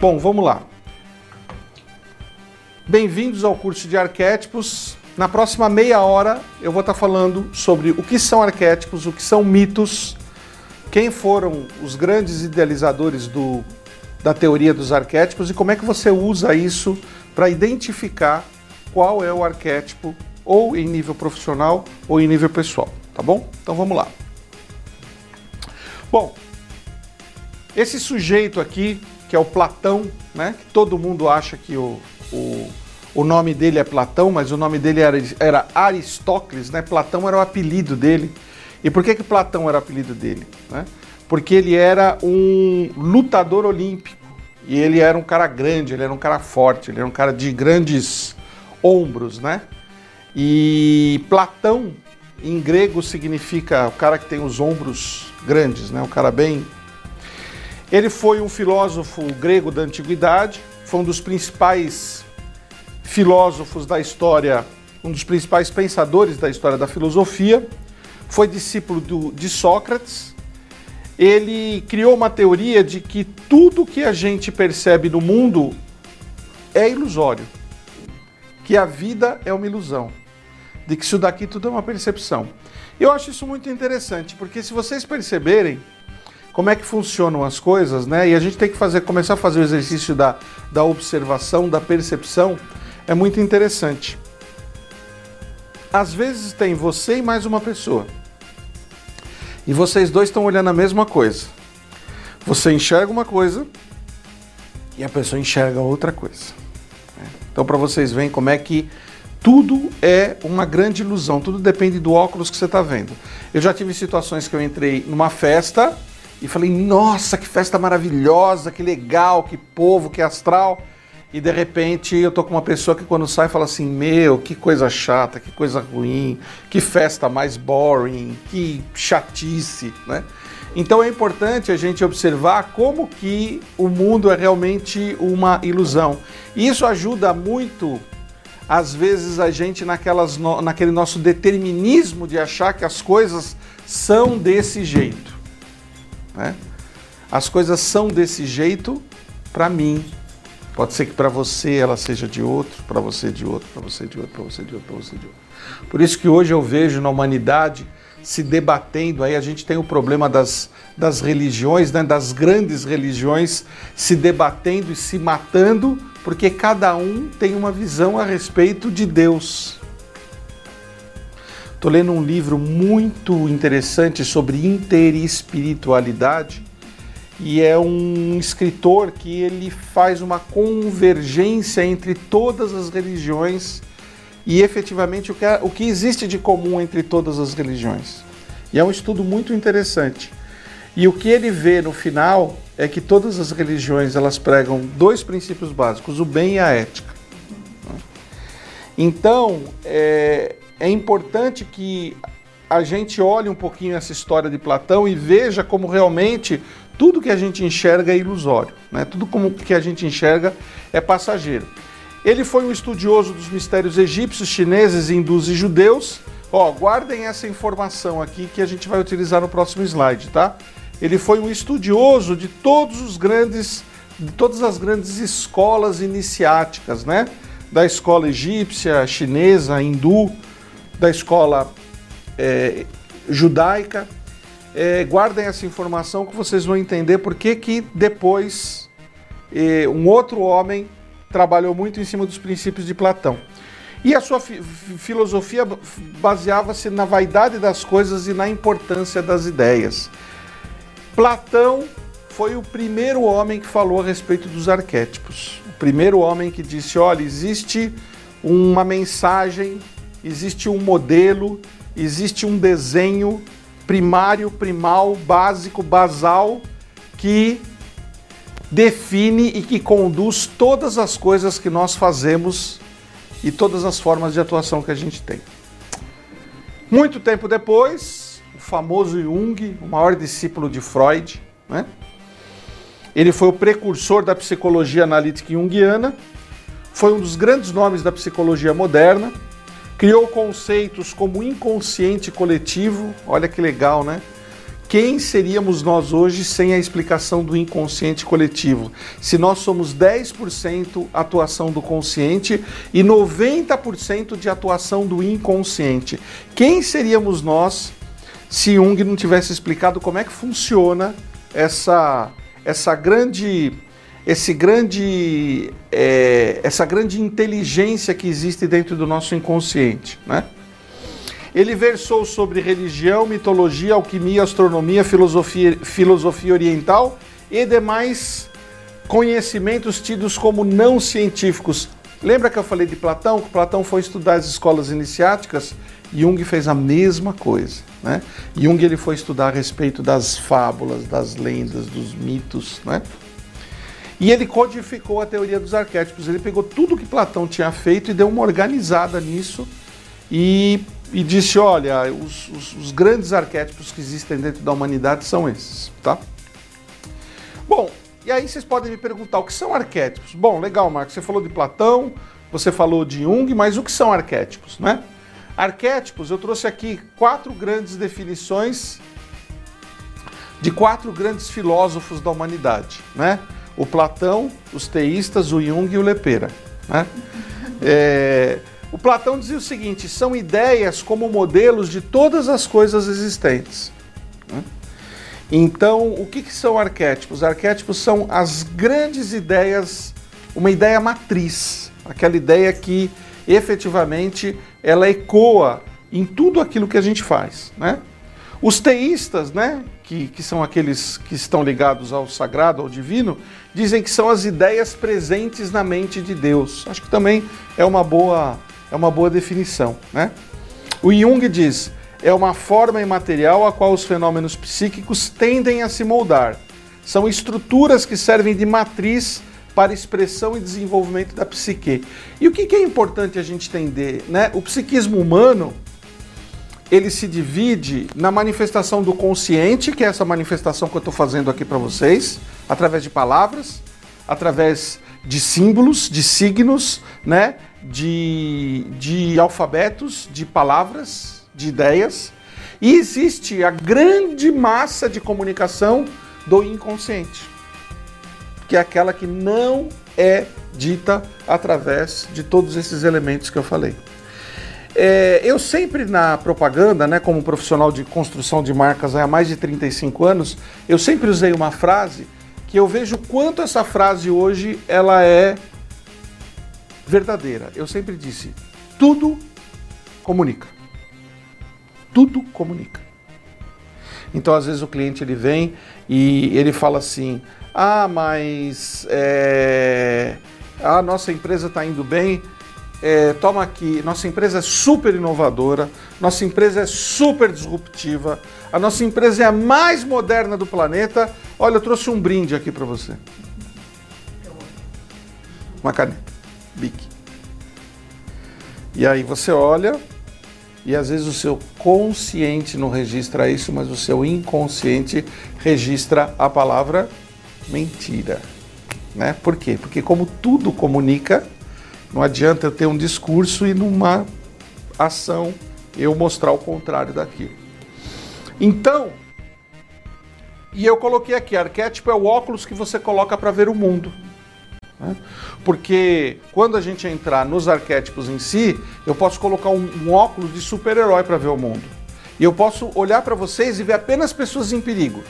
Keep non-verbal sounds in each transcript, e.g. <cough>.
Bom, vamos lá. Bem-vindos ao curso de arquétipos. Na próxima meia hora eu vou estar falando sobre o que são arquétipos, o que são mitos, quem foram os grandes idealizadores do, da teoria dos arquétipos e como é que você usa isso para identificar qual é o arquétipo, ou em nível profissional ou em nível pessoal, tá bom? Então vamos lá. Bom, esse sujeito aqui, que é o Platão, né? Que todo mundo acha que o, o, o nome dele é Platão, mas o nome dele era, era Aristócles, né? Platão era o apelido dele. E por que, que Platão era o apelido dele? Né? Porque ele era um lutador olímpico. E ele era um cara grande, ele era um cara forte, ele era um cara de grandes ombros, né? E Platão, em grego, significa o cara que tem os ombros grandes, né? Um cara bem. Ele foi um filósofo grego da antiguidade, foi um dos principais filósofos da história, um dos principais pensadores da história da filosofia, foi discípulo do, de Sócrates. Ele criou uma teoria de que tudo que a gente percebe no mundo é ilusório que a vida é uma ilusão, de que isso daqui tudo é uma percepção. Eu acho isso muito interessante, porque se vocês perceberem como é que funcionam as coisas, né? E a gente tem que fazer, começar a fazer o exercício da, da observação, da percepção, é muito interessante. Às vezes tem você e mais uma pessoa. E vocês dois estão olhando a mesma coisa. Você enxerga uma coisa e a pessoa enxerga outra coisa. Então, para vocês verem como é que tudo é uma grande ilusão, tudo depende do óculos que você está vendo. Eu já tive situações que eu entrei numa festa e falei, nossa, que festa maravilhosa, que legal, que povo, que astral. E de repente eu tô com uma pessoa que quando sai fala assim, meu, que coisa chata, que coisa ruim, que festa mais boring, que chatice, né? Então é importante a gente observar como que o mundo é realmente uma ilusão. E isso ajuda muito, às vezes, a gente naquelas, naquele nosso determinismo de achar que as coisas são desse jeito. Né? As coisas são desse jeito para mim. Pode ser que para você ela seja de outro, para você de outro, para você de outro, para você de outro, para você de outro. Por isso que hoje eu vejo na humanidade se debatendo. Aí a gente tem o problema das, das religiões, né, das grandes religiões se debatendo e se matando, porque cada um tem uma visão a respeito de Deus. Estou lendo um livro muito interessante sobre interespiritualidade e é um escritor que ele faz uma convergência entre todas as religiões e efetivamente o que, o que existe de comum entre todas as religiões. E é um estudo muito interessante. E o que ele vê no final é que todas as religiões elas pregam dois princípios básicos: o bem e a ética. Então é, é importante que a gente olhe um pouquinho essa história de Platão e veja como realmente tudo que a gente enxerga é ilusório, né? tudo como que a gente enxerga é passageiro. Ele foi um estudioso dos mistérios egípcios, chineses, hindus e judeus. Ó, guardem essa informação aqui que a gente vai utilizar no próximo slide, tá? Ele foi um estudioso de todos os grandes, de todas as grandes escolas iniciáticas, né? Da escola egípcia, chinesa, hindu, da escola é, judaica. É, guardem essa informação que vocês vão entender por que que depois é, um outro homem trabalhou muito em cima dos princípios de Platão. E a sua fi filosofia baseava-se na vaidade das coisas e na importância das ideias. Platão foi o primeiro homem que falou a respeito dos arquétipos. O primeiro homem que disse: olha, existe uma mensagem, existe um modelo, existe um desenho primário, primal, básico, basal que define e que conduz todas as coisas que nós fazemos e todas as formas de atuação que a gente tem. Muito tempo depois, o famoso Jung, o maior discípulo de Freud, né? ele foi o precursor da psicologia analítica junguiana, foi um dos grandes nomes da psicologia moderna, criou conceitos como inconsciente coletivo, olha que legal, né? quem seríamos nós hoje sem a explicação do inconsciente coletivo? Se nós somos 10% atuação do consciente e 90% de atuação do inconsciente, quem seríamos nós se Jung não tivesse explicado como é que funciona essa, essa grande esse grande é, essa grande inteligência que existe dentro do nosso inconsciente, né? Ele versou sobre religião, mitologia, alquimia, astronomia, filosofia, filosofia oriental e demais conhecimentos tidos como não científicos. Lembra que eu falei de Platão? Que Platão foi estudar as escolas iniciáticas? Jung fez a mesma coisa. Né? Jung ele foi estudar a respeito das fábulas, das lendas, dos mitos. Né? E ele codificou a teoria dos arquétipos. Ele pegou tudo que Platão tinha feito e deu uma organizada nisso e e disse: olha, os, os, os, grandes arquétipos que existem dentro da humanidade são esses, tá? Bom, e aí vocês podem me perguntar: o que são arquétipos? Bom, legal, Marcos, você falou de Platão, você falou de Jung, mas o que são arquétipos, né? Arquétipos, eu trouxe aqui quatro grandes definições de quatro grandes filósofos da humanidade, né? O Platão, os teístas, o Jung e o Lepera, né? É, o Platão dizia o seguinte: são ideias como modelos de todas as coisas existentes. Né? Então, o que, que são arquétipos? Arquétipos são as grandes ideias, uma ideia matriz, aquela ideia que efetivamente ela ecoa em tudo aquilo que a gente faz. Né? Os teístas, né, que, que são aqueles que estão ligados ao sagrado, ao divino, dizem que são as ideias presentes na mente de Deus. Acho que também é uma boa é uma boa definição. Né? O Jung diz: é uma forma imaterial a qual os fenômenos psíquicos tendem a se moldar. São estruturas que servem de matriz para expressão e desenvolvimento da psique. E o que é importante a gente entender? Né? O psiquismo humano ele se divide na manifestação do consciente, que é essa manifestação que eu estou fazendo aqui para vocês, através de palavras, através de símbolos, de signos, né? de, de alfabetos, de palavras, de ideias, e existe a grande massa de comunicação do inconsciente, que é aquela que não é dita através de todos esses elementos que eu falei. É, eu sempre na propaganda, né, como profissional de construção de marcas há mais de 35 anos, eu sempre usei uma frase que eu vejo quanto essa frase hoje ela é verdadeira. Eu sempre disse: tudo comunica. Tudo comunica. Então, às vezes, o cliente ele vem e ele fala assim: ah, mas é, a nossa empresa está indo bem. É, toma aqui, nossa empresa é super inovadora, nossa empresa é super disruptiva, a nossa empresa é a mais moderna do planeta. Olha, eu trouxe um brinde aqui para você. Uma caneta. Bic. E aí você olha e às vezes o seu consciente não registra isso, mas o seu inconsciente registra a palavra mentira. Né? Por quê? Porque como tudo comunica, não adianta eu ter um discurso e numa ação eu mostrar o contrário daquilo. Então, e eu coloquei aqui, arquétipo é o óculos que você coloca para ver o mundo. Né? Porque quando a gente entrar nos arquétipos em si, eu posso colocar um, um óculos de super-herói para ver o mundo. E eu posso olhar para vocês e ver apenas pessoas em perigo.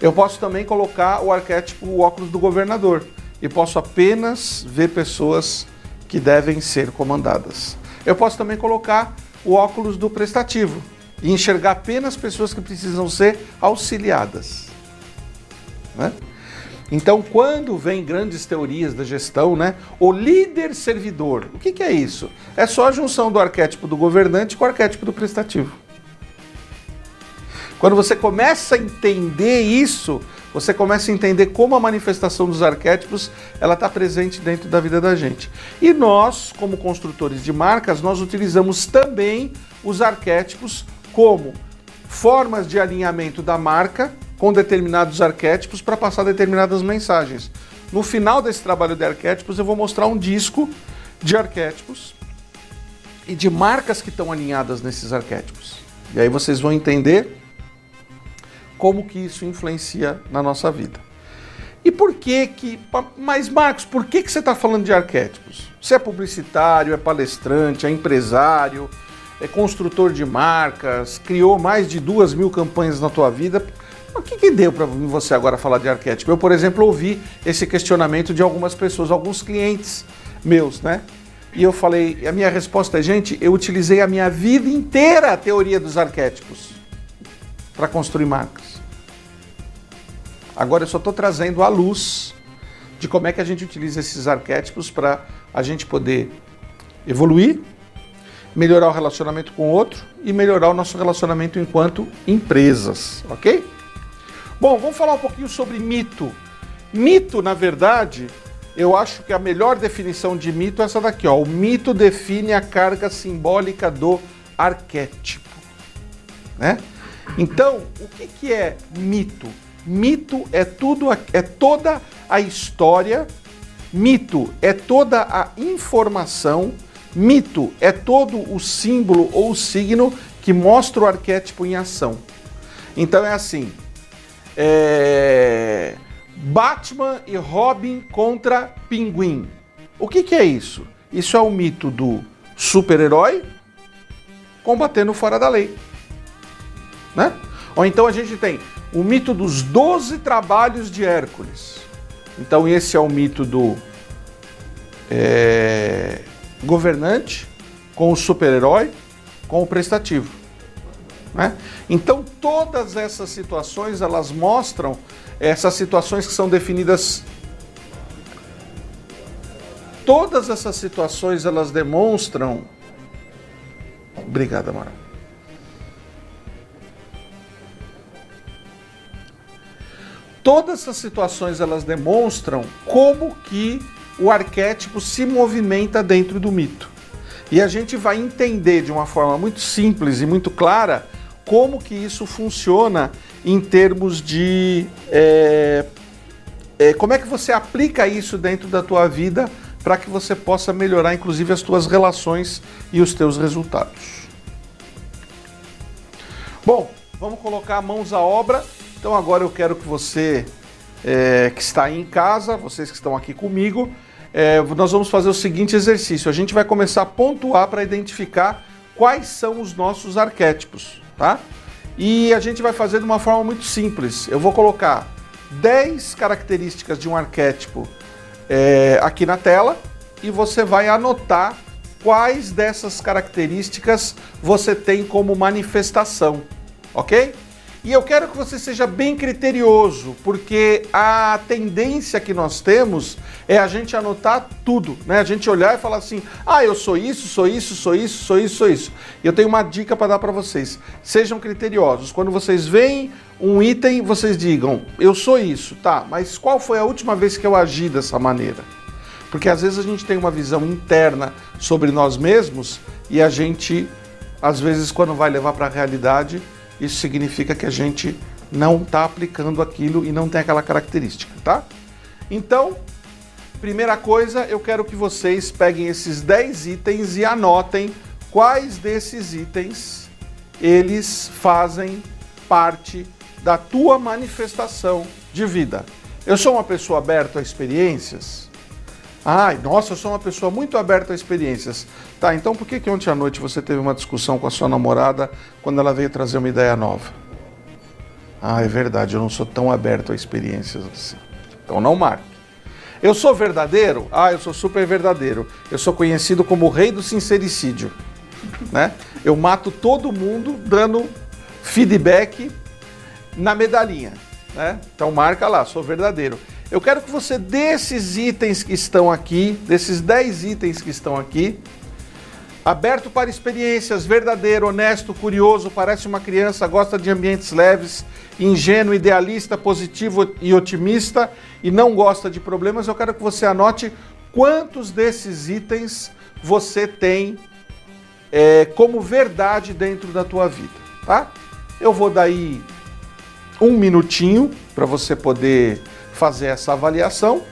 Eu posso também colocar o arquétipo, o óculos do governador. E posso apenas ver pessoas que devem ser comandadas. Eu posso também colocar o óculos do prestativo e enxergar apenas pessoas que precisam ser auxiliadas. Né? Então, quando vem grandes teorias da gestão, né, o líder servidor, o que, que é isso? É só a junção do arquétipo do governante com o arquétipo do prestativo. Quando você começa a entender isso, você começa a entender como a manifestação dos arquétipos ela está presente dentro da vida da gente. E nós, como construtores de marcas, nós utilizamos também os arquétipos como formas de alinhamento da marca com determinados arquétipos para passar determinadas mensagens. No final desse trabalho de arquétipos, eu vou mostrar um disco de arquétipos e de marcas que estão alinhadas nesses arquétipos. E aí vocês vão entender como que isso influencia na nossa vida. E por que que... Mas, Marcos, por que, que você está falando de arquétipos? Você é publicitário, é palestrante, é empresário, é construtor de marcas, criou mais de duas mil campanhas na tua vida. O que, que deu para você agora falar de arquétipo? Eu, por exemplo, ouvi esse questionamento de algumas pessoas, alguns clientes meus, né? E eu falei, a minha resposta é, gente, eu utilizei a minha vida inteira a teoria dos arquétipos para construir marcas. Agora eu só estou trazendo à luz de como é que a gente utiliza esses arquétipos para a gente poder evoluir, melhorar o relacionamento com o outro e melhorar o nosso relacionamento enquanto empresas, ok? Bom, vamos falar um pouquinho sobre mito. Mito, na verdade, eu acho que a melhor definição de mito é essa daqui, ó. O mito define a carga simbólica do arquétipo, né? Então, o que, que é mito? Mito é tudo, é toda a história. Mito é toda a informação. Mito é todo o símbolo ou signo que mostra o arquétipo em ação. Então é assim: é... Batman e Robin contra Pinguim. O que, que é isso? Isso é o mito do super-herói combatendo fora da lei. Né? Ou então a gente tem o mito dos 12 trabalhos de Hércules. Então esse é o mito do é, governante com o super-herói com o prestativo. Né? Então todas essas situações elas mostram essas situações que são definidas. Todas essas situações elas demonstram. Obrigado, Amaral. Todas essas situações elas demonstram como que o arquétipo se movimenta dentro do mito. E a gente vai entender de uma forma muito simples e muito clara como que isso funciona em termos de é, é, como é que você aplica isso dentro da tua vida para que você possa melhorar, inclusive, as tuas relações e os teus resultados. Bom, vamos colocar mãos à obra. Então agora eu quero que você é, que está aí em casa, vocês que estão aqui comigo, é, nós vamos fazer o seguinte exercício. A gente vai começar a pontuar para identificar quais são os nossos arquétipos, tá? E a gente vai fazer de uma forma muito simples. Eu vou colocar 10 características de um arquétipo é, aqui na tela e você vai anotar quais dessas características você tem como manifestação, ok? E eu quero que você seja bem criterioso, porque a tendência que nós temos é a gente anotar tudo, né? A gente olhar e falar assim: "Ah, eu sou isso, sou isso, sou isso, sou isso, sou isso". Eu tenho uma dica para dar para vocês. Sejam criteriosos. Quando vocês veem um item, vocês digam: "Eu sou isso". Tá, mas qual foi a última vez que eu agi dessa maneira? Porque às vezes a gente tem uma visão interna sobre nós mesmos e a gente às vezes quando vai levar para a realidade, isso significa que a gente não está aplicando aquilo e não tem aquela característica, tá? Então, primeira coisa, eu quero que vocês peguem esses 10 itens e anotem quais desses itens eles fazem parte da tua manifestação de vida. Eu sou uma pessoa aberta a experiências? Ai, nossa, eu sou uma pessoa muito aberta a experiências. Tá, então por que, que ontem à noite você teve uma discussão com a sua namorada quando ela veio trazer uma ideia nova? Ah, é verdade, eu não sou tão aberto a experiências assim. Então não marque. Eu sou verdadeiro? Ah, eu sou super verdadeiro. Eu sou conhecido como o rei do sincericídio. Né? Eu mato todo mundo dando feedback na medalhinha. Né? Então marca lá, sou verdadeiro. Eu quero que você, desses itens que estão aqui, desses 10 itens que estão aqui, aberto para experiências, verdadeiro, honesto, curioso, parece uma criança, gosta de ambientes leves, ingênuo, idealista, positivo e otimista e não gosta de problemas, eu quero que você anote quantos desses itens você tem é, como verdade dentro da tua vida, tá? Eu vou daí um minutinho para você poder fazer essa avaliação.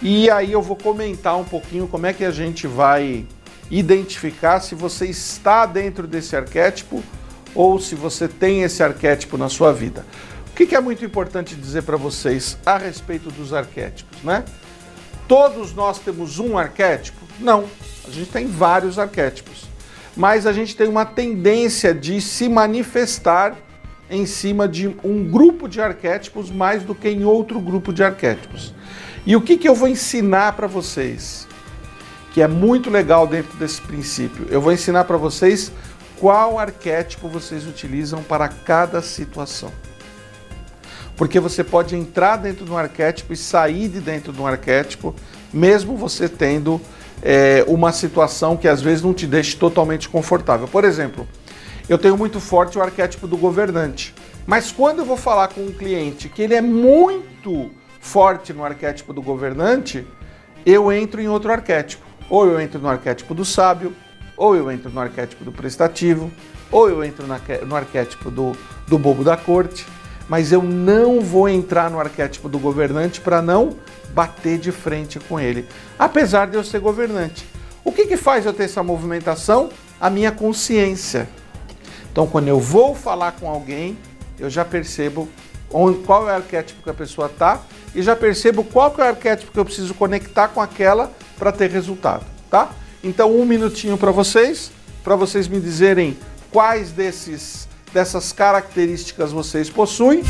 E aí eu vou comentar um pouquinho como é que a gente vai identificar se você está dentro desse arquétipo ou se você tem esse arquétipo na sua vida. O que, é muito importante dizer para vocês a respeito dos arquétipos, né? Todos nós temos um arquétipo? Não, a gente tem vários arquétipos, mas a gente tem uma tendência de se manifestar em cima de um grupo de arquétipos mais do que em outro grupo de arquétipos. E o que, que eu vou ensinar para vocês? Que é muito legal dentro desse princípio. Eu vou ensinar para vocês qual arquétipo vocês utilizam para cada situação. Porque você pode entrar dentro de um arquétipo e sair de dentro de um arquétipo, mesmo você tendo é, uma situação que às vezes não te deixe totalmente confortável. Por exemplo, eu tenho muito forte o arquétipo do governante. Mas quando eu vou falar com um cliente que ele é muito forte no arquétipo do governante, eu entro em outro arquétipo. Ou eu entro no arquétipo do sábio, ou eu entro no arquétipo do prestativo, ou eu entro no arquétipo do, do bobo da corte, mas eu não vou entrar no arquétipo do governante para não bater de frente com ele, apesar de eu ser governante. O que, que faz eu ter essa movimentação? A minha consciência. Então, quando eu vou falar com alguém, eu já percebo onde, qual é o arquétipo que a pessoa está e já percebo qual é o arquétipo que eu preciso conectar com aquela para ter resultado, tá? Então, um minutinho para vocês, para vocês me dizerem quais desses dessas características vocês possuem.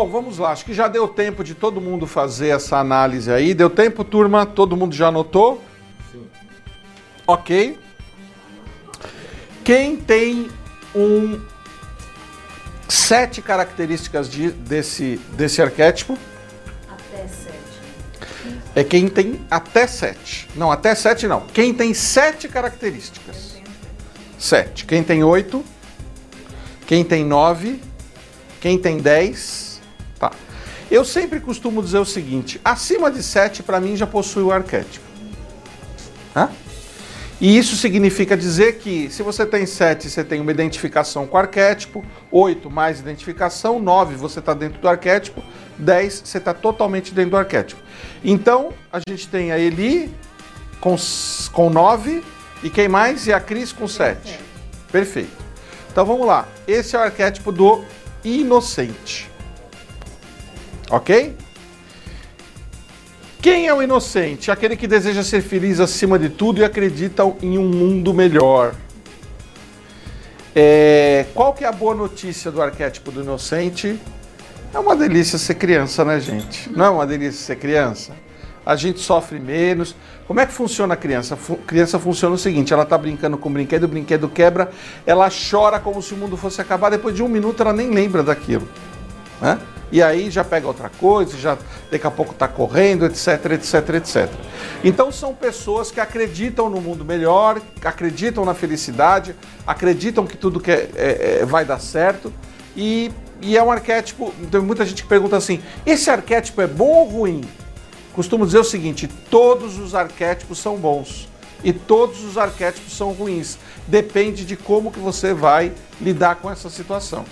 Bom, vamos lá. Acho que já deu tempo de todo mundo fazer essa análise aí. Deu tempo, turma? Todo mundo já anotou? Sim. Ok. Quem tem um sete características de, desse, desse arquétipo? Até sete. É quem tem até sete. Não, até sete não. Quem tem sete características? Sete. Quem tem oito? Quem tem nove? Quem tem dez? Eu sempre costumo dizer o seguinte: acima de 7 para mim já possui o arquétipo. Hã? E isso significa dizer que se você tem 7, você tem uma identificação com o arquétipo, 8 mais identificação, 9 você está dentro do arquétipo, 10 você está totalmente dentro do arquétipo. Então a gente tem a Eli com, com 9 e quem mais? E a Cris com 7. Perfeito. Então vamos lá. Esse é o arquétipo do inocente. Ok? Quem é o inocente? Aquele que deseja ser feliz acima de tudo e acredita em um mundo melhor. É, qual que é a boa notícia do arquétipo do inocente? É uma delícia ser criança, né, gente? Não é uma delícia ser criança? A gente sofre menos. Como é que funciona a criança? A criança funciona o seguinte: ela está brincando com o brinquedo, o brinquedo quebra, ela chora como se o mundo fosse acabar, depois de um minuto ela nem lembra daquilo. Né? E aí já pega outra coisa, já daqui a pouco está correndo, etc, etc, etc. Então são pessoas que acreditam no mundo melhor, acreditam na felicidade, acreditam que tudo que é, é, é, vai dar certo e, e é um arquétipo. Tem muita gente que pergunta assim: esse arquétipo é bom ou ruim? Costumo dizer o seguinte: todos os arquétipos são bons e todos os arquétipos são ruins. Depende de como que você vai lidar com essa situação.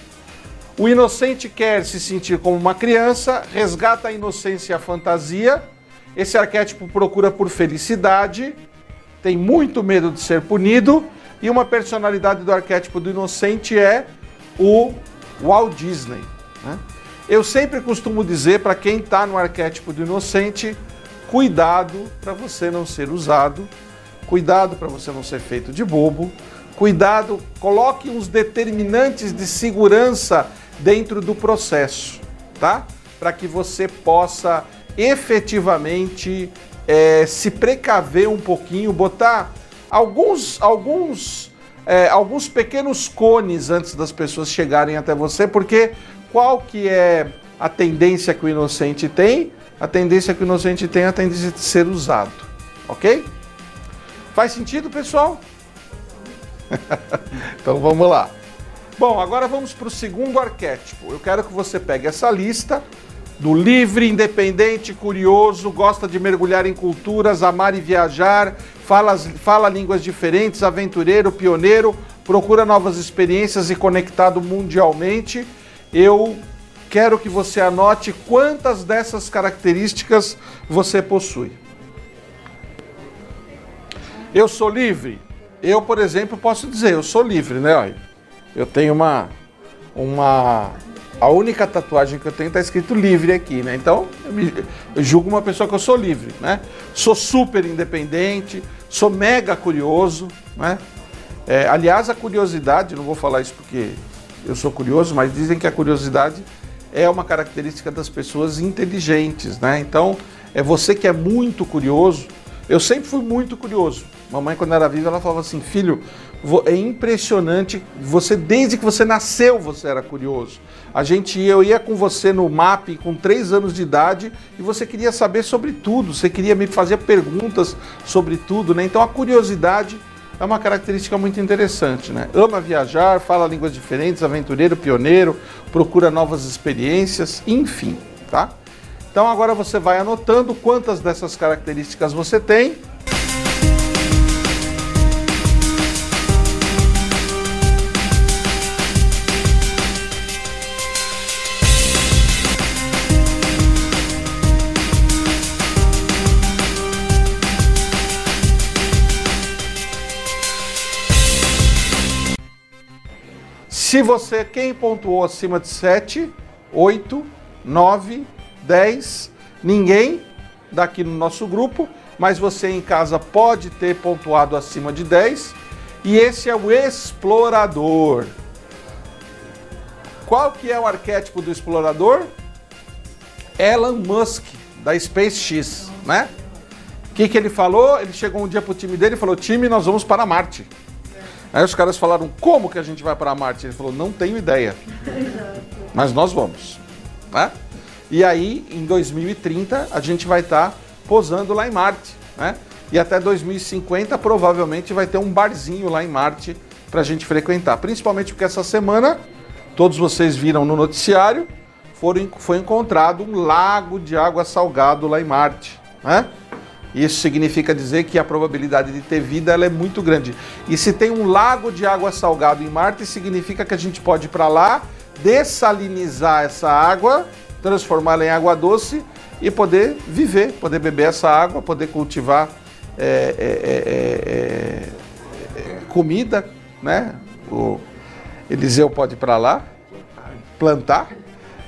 O inocente quer se sentir como uma criança, resgata a inocência e a fantasia. Esse arquétipo procura por felicidade, tem muito medo de ser punido. E uma personalidade do arquétipo do inocente é o Walt Disney. Né? Eu sempre costumo dizer para quem está no arquétipo do inocente: cuidado para você não ser usado, cuidado para você não ser feito de bobo, cuidado, coloque uns determinantes de segurança dentro do processo, tá? Para que você possa efetivamente é, se precaver um pouquinho, botar alguns, alguns, é, alguns pequenos cones antes das pessoas chegarem até você, porque qual que é a tendência que o inocente tem? A tendência que o inocente tem é a tendência de ser usado, ok? Faz sentido, pessoal? <laughs> então vamos lá. Bom, agora vamos para o segundo arquétipo. Eu quero que você pegue essa lista, do livre, independente, curioso, gosta de mergulhar em culturas, amar e viajar, fala, fala línguas diferentes, aventureiro, pioneiro, procura novas experiências e conectado mundialmente. Eu quero que você anote quantas dessas características você possui. Eu sou livre? Eu, por exemplo, posso dizer, eu sou livre, né? Eu tenho uma uma a única tatuagem que eu tenho está escrito livre aqui, né? Então, eu, me, eu julgo uma pessoa que eu sou livre, né? Sou super independente, sou mega curioso, né? É, aliás, a curiosidade, não vou falar isso porque eu sou curioso, mas dizem que a curiosidade é uma característica das pessoas inteligentes, né? Então, é você que é muito curioso. Eu sempre fui muito curioso. Mamãe, quando era viva, ela falava assim: filho, é impressionante. Você, desde que você nasceu, você era curioso. A gente eu ia com você no MAP com três anos de idade e você queria saber sobre tudo. Você queria me fazer perguntas sobre tudo, né? Então a curiosidade é uma característica muito interessante, né? Ama viajar, fala línguas diferentes, aventureiro, pioneiro, procura novas experiências, enfim, tá? Então agora você vai anotando quantas dessas características você tem Se você, quem pontuou acima de 7, 8, 9, 10, ninguém daqui no nosso grupo, mas você em casa pode ter pontuado acima de 10. E esse é o explorador. Qual que é o arquétipo do explorador? Elon Musk, da SpaceX, né? O que, que ele falou? Ele chegou um dia pro time dele e falou: time, nós vamos para Marte. Aí os caras falaram: como que a gente vai para Marte? Ele falou: não tenho ideia. Mas nós vamos. Né? E aí, em 2030, a gente vai estar tá posando lá em Marte. Né? E até 2050, provavelmente, vai ter um barzinho lá em Marte para a gente frequentar. Principalmente porque essa semana, todos vocês viram no noticiário, foram, foi encontrado um lago de água salgado lá em Marte. Né? Isso significa dizer que a probabilidade de ter vida é muito grande. E se tem um lago de água salgado em Marte, significa que a gente pode ir para lá, dessalinizar essa água, transformá-la em água doce e poder viver, poder beber essa água, poder cultivar é, é, é, comida, né? O Eliseu pode ir para lá, plantar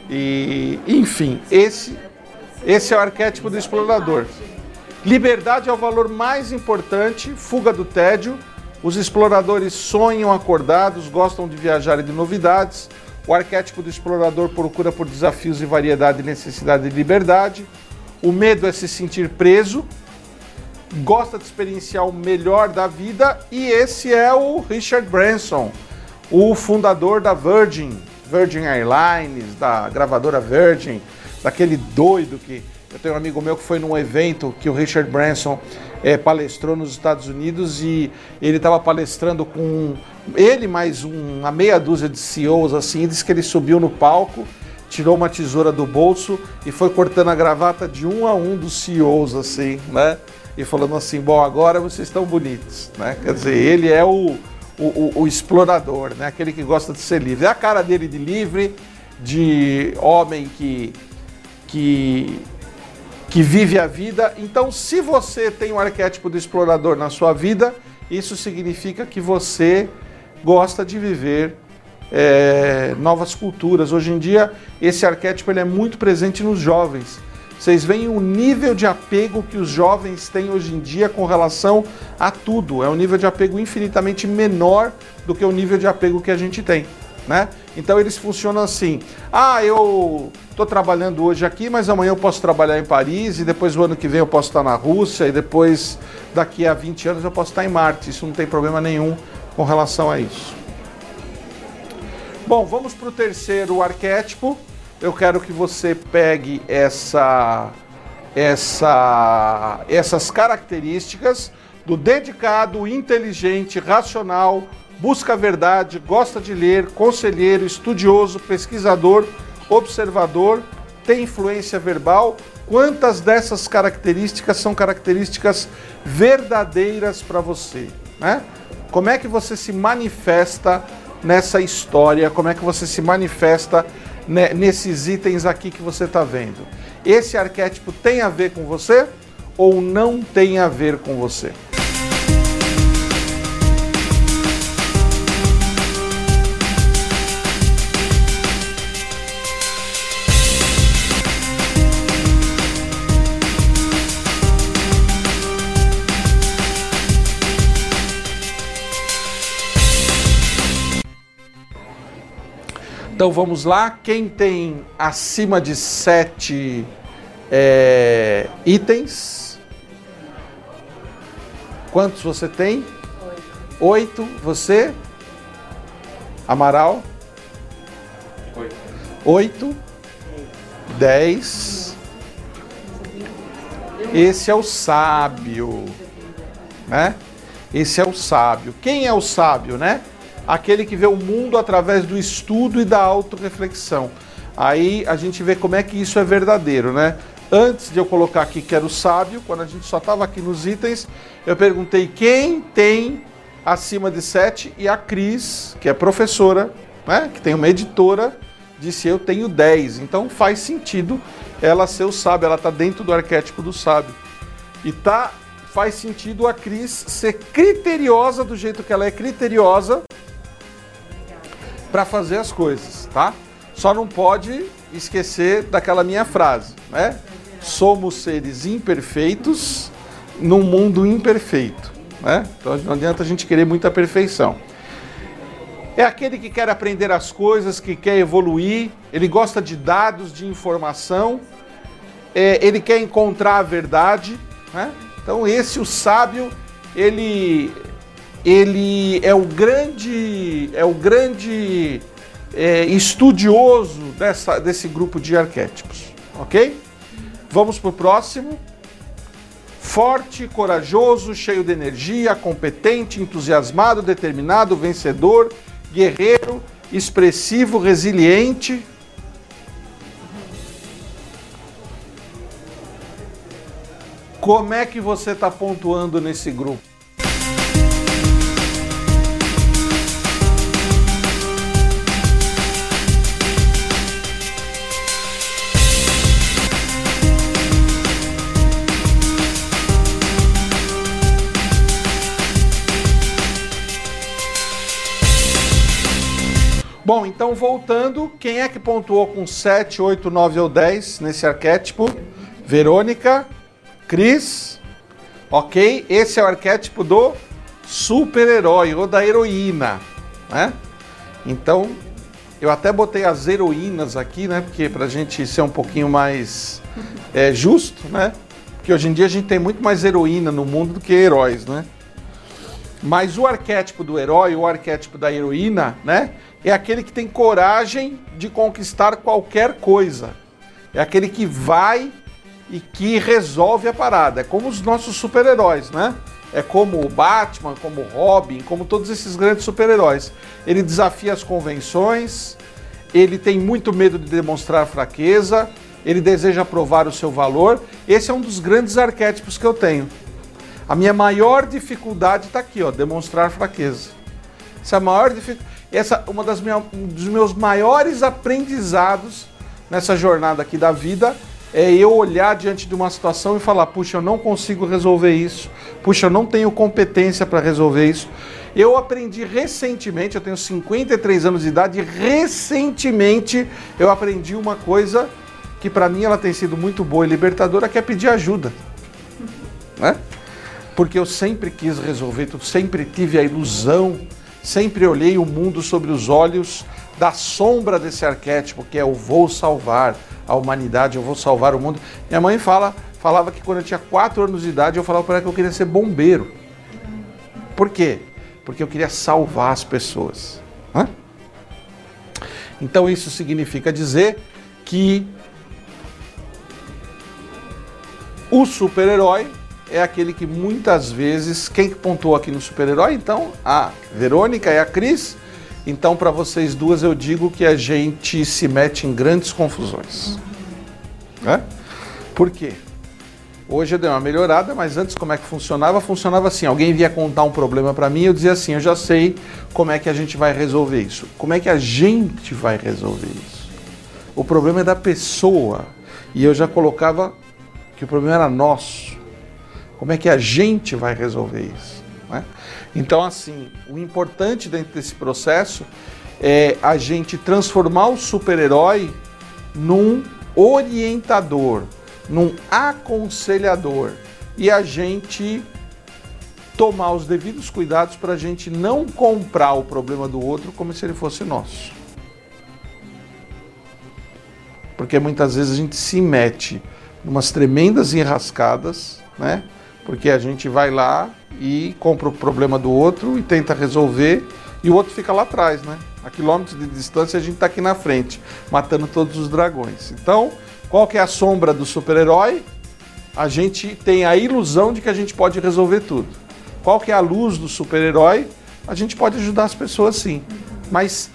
e, enfim, esse esse é o arquétipo do explorador. Liberdade é o valor mais importante, fuga do tédio. Os exploradores sonham acordados, gostam de viajar e de novidades. O arquétipo do explorador procura por desafios e variedade necessidade de liberdade. O medo é se sentir preso. Gosta de experienciar o melhor da vida. E esse é o Richard Branson, o fundador da Virgin, Virgin Airlines, da gravadora Virgin, daquele doido que eu tenho um amigo meu que foi num evento que o Richard Branson é, palestrou nos Estados Unidos e ele estava palestrando com ele mais um, uma meia dúzia de CEOs assim, e disse que ele subiu no palco, tirou uma tesoura do bolso e foi cortando a gravata de um a um dos CEOs assim, né? E falando assim, bom, agora vocês estão bonitos, né? Quer dizer, ele é o, o, o, o explorador, né? Aquele que gosta de ser livre. É a cara dele de livre, de homem que que que vive a vida. Então, se você tem um arquétipo do explorador na sua vida, isso significa que você gosta de viver é, novas culturas. Hoje em dia, esse arquétipo ele é muito presente nos jovens. Vocês veem o nível de apego que os jovens têm hoje em dia com relação a tudo. É um nível de apego infinitamente menor do que o nível de apego que a gente tem né? Então eles funcionam assim: ah, eu estou trabalhando hoje aqui, mas amanhã eu posso trabalhar em Paris, e depois o ano que vem eu posso estar na Rússia, e depois daqui a 20 anos eu posso estar em Marte. Isso não tem problema nenhum com relação a isso. Bom, vamos para o terceiro arquétipo. Eu quero que você pegue essa, essa, essas características do dedicado, inteligente, racional, busca a verdade, gosta de ler, conselheiro, estudioso, pesquisador, observador, tem influência verbal, quantas dessas características são características verdadeiras para você, né? Como é que você se manifesta nessa história? Como é que você se manifesta né, nesses itens aqui que você está vendo? Esse arquétipo tem a ver com você ou não tem a ver com você? Então vamos lá. Quem tem acima de sete é, itens? Quantos você tem? Oito. Oito. Você? Amaral? Oito. Oito. Dez. Esse é o sábio, né? Esse é o sábio. Quem é o sábio, né? Aquele que vê o mundo através do estudo e da autorreflexão. Aí a gente vê como é que isso é verdadeiro, né? Antes de eu colocar aqui que era o sábio, quando a gente só estava aqui nos itens, eu perguntei quem tem acima de 7 e a Cris, que é professora, né, que tem uma editora, disse eu tenho 10. Então faz sentido ela ser o sábio, ela está dentro do arquétipo do sábio. E tá faz sentido a Cris ser criteriosa do jeito que ela é criteriosa para fazer as coisas, tá? Só não pode esquecer daquela minha frase, né? Somos seres imperfeitos num mundo imperfeito, né? Então não adianta a gente querer muita perfeição. É aquele que quer aprender as coisas, que quer evoluir, ele gosta de dados, de informação, é, ele quer encontrar a verdade, né? Então esse o sábio, ele ele é o grande, é o grande é, estudioso dessa, desse grupo de arquétipos, ok? Vamos para o próximo. Forte, corajoso, cheio de energia, competente, entusiasmado, determinado, vencedor, guerreiro, expressivo, resiliente. Como é que você está pontuando nesse grupo? Bom, então voltando, quem é que pontuou com 7, 8, 9 ou 10 nesse arquétipo? Verônica, Cris, ok? Esse é o arquétipo do super-herói ou da heroína, né? Então, eu até botei as heroínas aqui, né? Porque pra gente ser um pouquinho mais é, justo, né? Porque hoje em dia a gente tem muito mais heroína no mundo do que heróis, né? Mas o arquétipo do herói, o arquétipo da heroína, né? É aquele que tem coragem de conquistar qualquer coisa. É aquele que vai e que resolve a parada. É como os nossos super-heróis, né? É como o Batman, como o Robin, como todos esses grandes super-heróis. Ele desafia as convenções, ele tem muito medo de demonstrar fraqueza, ele deseja provar o seu valor. Esse é um dos grandes arquétipos que eu tenho. A minha maior dificuldade está aqui, ó, demonstrar fraqueza. Essa é a maior. Essa uma das minha, um dos meus maiores aprendizados nessa jornada aqui da vida é eu olhar diante de uma situação e falar: puxa, eu não consigo resolver isso, puxa, eu não tenho competência para resolver isso. Eu aprendi recentemente, eu tenho 53 anos de idade, recentemente eu aprendi uma coisa que para mim ela tem sido muito boa e libertadora, que é pedir ajuda. Né? porque eu sempre quis resolver tudo, sempre tive a ilusão, sempre olhei o mundo sobre os olhos da sombra desse arquétipo que é eu vou salvar a humanidade, eu vou salvar o mundo. Minha mãe fala, falava que quando eu tinha 4 anos de idade eu falava para ela que eu queria ser bombeiro. Por quê? Porque eu queria salvar as pessoas. Hã? Então isso significa dizer que o super-herói é aquele que muitas vezes. Quem pontuou aqui no super-herói? Então, a Verônica e a Cris. Então, para vocês duas, eu digo que a gente se mete em grandes confusões. Né? Por quê? Hoje eu dei uma melhorada, mas antes como é que funcionava? Funcionava assim: alguém vinha contar um problema para mim, eu dizia assim, eu já sei como é que a gente vai resolver isso. Como é que a gente vai resolver isso? O problema é da pessoa. E eu já colocava que o problema era nosso. Como é que a gente vai resolver isso? Né? Então, assim, o importante dentro desse processo é a gente transformar o super-herói num orientador, num aconselhador e a gente tomar os devidos cuidados para a gente não comprar o problema do outro como se ele fosse nosso. Porque muitas vezes a gente se mete umas tremendas enrascadas, né? Porque a gente vai lá e compra o problema do outro e tenta resolver e o outro fica lá atrás, né? A quilômetros de distância a gente está aqui na frente, matando todos os dragões. Então, qual que é a sombra do super-herói? A gente tem a ilusão de que a gente pode resolver tudo. Qual que é a luz do super-herói? A gente pode ajudar as pessoas sim, mas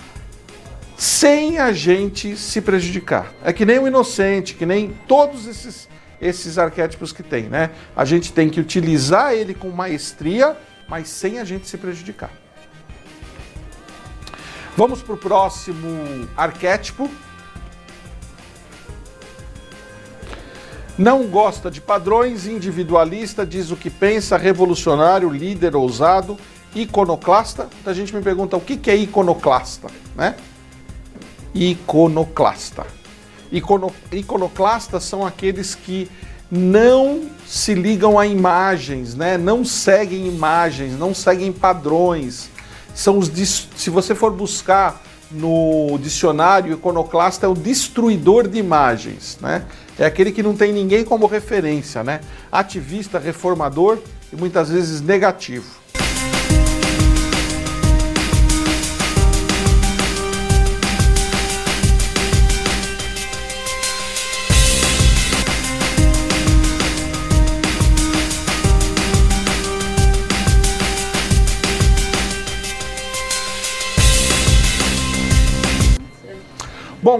sem a gente se prejudicar. É que nem o inocente, que nem todos esses esses arquétipos que tem, né? A gente tem que utilizar ele com maestria, mas sem a gente se prejudicar. Vamos para o próximo arquétipo. Não gosta de padrões, individualista, diz o que pensa, revolucionário, líder ousado, iconoclasta. A gente me pergunta o que é iconoclasta, né? Iconoclasta. Icono, iconoclastas são aqueles que não se ligam a imagens, né? não seguem imagens, não seguem padrões. São os se você for buscar no dicionário, iconoclasta é o destruidor de imagens, né? É aquele que não tem ninguém como referência, né? Ativista, reformador e muitas vezes negativo.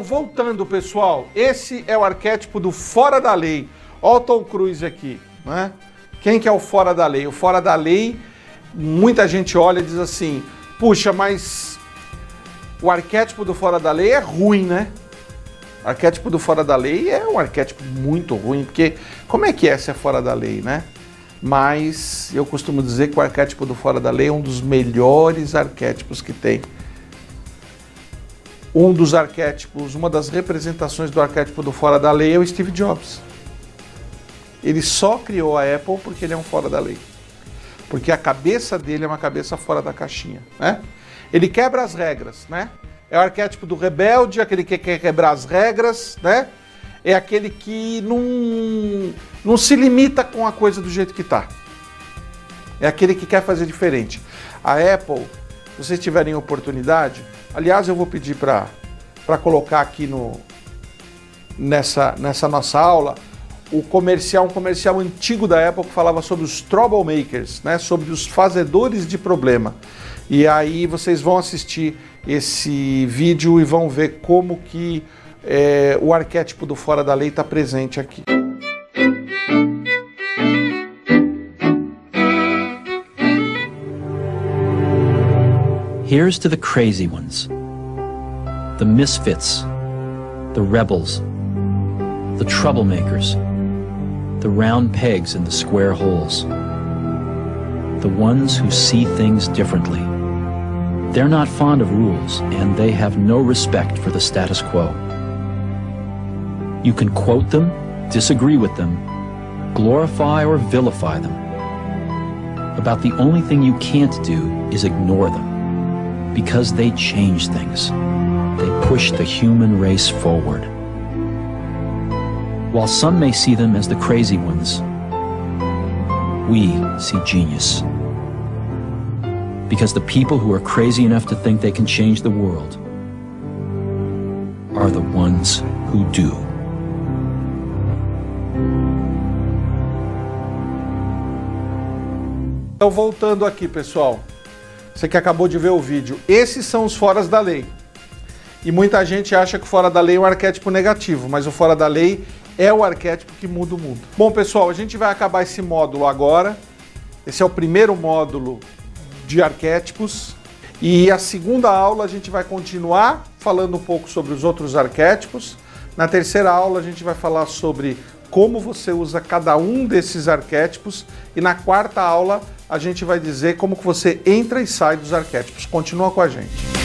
Voltando pessoal, esse é o arquétipo do fora da lei. Olha o Tom Cruise aqui, né? Quem que é o fora da lei? O fora da lei, muita gente olha e diz assim, puxa, mas o arquétipo do fora da lei é ruim, né? O arquétipo do fora da lei é um arquétipo muito ruim, porque como é que é ser fora da lei, né? Mas eu costumo dizer que o arquétipo do fora da lei é um dos melhores arquétipos que tem um dos arquétipos, uma das representações do arquétipo do fora da lei é o Steve Jobs. Ele só criou a Apple porque ele é um fora da lei. Porque a cabeça dele é uma cabeça fora da caixinha, né? Ele quebra as regras, né? É o arquétipo do rebelde, aquele que quer quebrar as regras, né? É aquele que não, não se limita com a coisa do jeito que está. É aquele que quer fazer diferente. A Apple, vocês tiverem oportunidade, Aliás, eu vou pedir para colocar aqui no, nessa, nessa nossa aula o comercial, um comercial antigo da Apple que falava sobre os troublemakers, né, sobre os fazedores de problema. E aí vocês vão assistir esse vídeo e vão ver como que é, o arquétipo do fora da lei está presente aqui. Here's to the crazy ones, the misfits, the rebels, the troublemakers, the round pegs in the square holes, the ones who see things differently. They're not fond of rules, and they have no respect for the status quo. You can quote them, disagree with them, glorify or vilify them. About the only thing you can't do is ignore them because they change things. They push the human race forward. While some may see them as the crazy ones, we see genius. Because the people who are crazy enough to think they can change the world are the ones who do. Então, voltando aqui, pessoal. Você que acabou de ver o vídeo, esses são os foras da lei. E muita gente acha que o fora da lei é um arquétipo negativo, mas o fora da lei é o arquétipo que muda o mundo. Bom, pessoal, a gente vai acabar esse módulo agora. Esse é o primeiro módulo de arquétipos. E a segunda aula a gente vai continuar falando um pouco sobre os outros arquétipos. Na terceira aula a gente vai falar sobre como você usa cada um desses arquétipos e na quarta aula a gente vai dizer como que você entra e sai dos arquétipos. Continua com a gente.